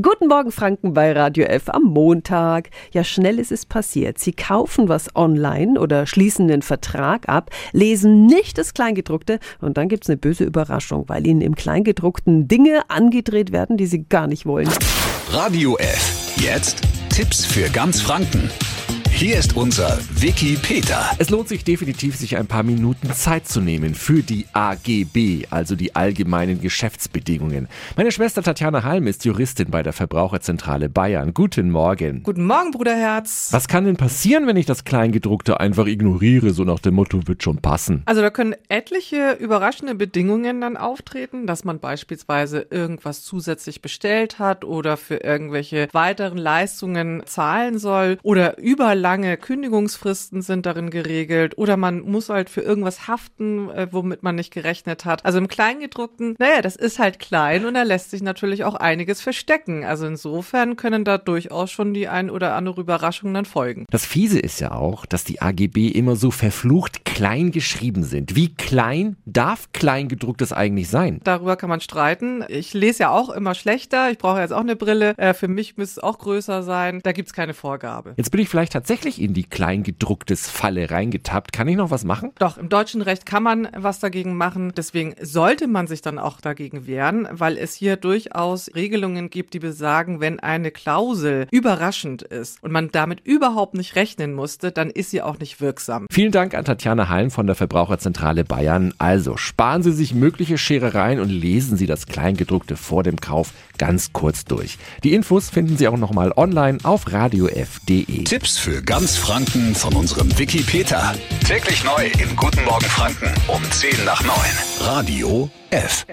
Guten Morgen, Franken bei Radio F am Montag. Ja, schnell ist es passiert. Sie kaufen was online oder schließen den Vertrag ab, lesen nicht das Kleingedruckte und dann gibt's eine böse Überraschung, weil ihnen im Kleingedruckten Dinge angedreht werden, die sie gar nicht wollen. Radio F. Jetzt Tipps für ganz Franken. Hier ist unser Wiki Peter. Es lohnt sich definitiv, sich ein paar Minuten Zeit zu nehmen für die AGB, also die allgemeinen Geschäftsbedingungen. Meine Schwester Tatjana Halm ist Juristin bei der Verbraucherzentrale Bayern. Guten Morgen. Guten Morgen, Bruderherz. Was kann denn passieren, wenn ich das Kleingedruckte einfach ignoriere, so nach dem Motto, wird schon passen? Also da können etliche überraschende Bedingungen dann auftreten, dass man beispielsweise irgendwas zusätzlich bestellt hat oder für irgendwelche weiteren Leistungen zahlen soll oder überall lange Kündigungsfristen sind darin geregelt oder man muss halt für irgendwas haften, äh, womit man nicht gerechnet hat. Also im Kleingedruckten, naja, das ist halt klein und da lässt sich natürlich auch einiges verstecken. Also insofern können da durchaus schon die ein oder andere Überraschung dann folgen. Das Fiese ist ja auch, dass die AGB immer so verflucht klein geschrieben sind. Wie klein darf Kleingedrucktes eigentlich sein? Darüber kann man streiten. Ich lese ja auch immer schlechter. Ich brauche jetzt auch eine Brille. Äh, für mich müsste es auch größer sein. Da gibt's keine Vorgabe. Jetzt bin ich vielleicht tatsächlich in die Kleingedrucktes Falle reingetappt. Kann ich noch was machen? Doch, im deutschen Recht kann man was dagegen machen. Deswegen sollte man sich dann auch dagegen wehren, weil es hier durchaus Regelungen gibt, die besagen, wenn eine Klausel überraschend ist und man damit überhaupt nicht rechnen musste, dann ist sie auch nicht wirksam. Vielen Dank an Tatjana Halm von der Verbraucherzentrale Bayern. Also sparen Sie sich mögliche Scherereien und lesen Sie das Kleingedruckte vor dem Kauf ganz kurz durch. Die Infos finden Sie auch nochmal online auf radiof.de. Tipps für ganz Franken von unserem Wiki Peter. Täglich neu im Guten Morgen Franken um 10 nach 9. Radio F.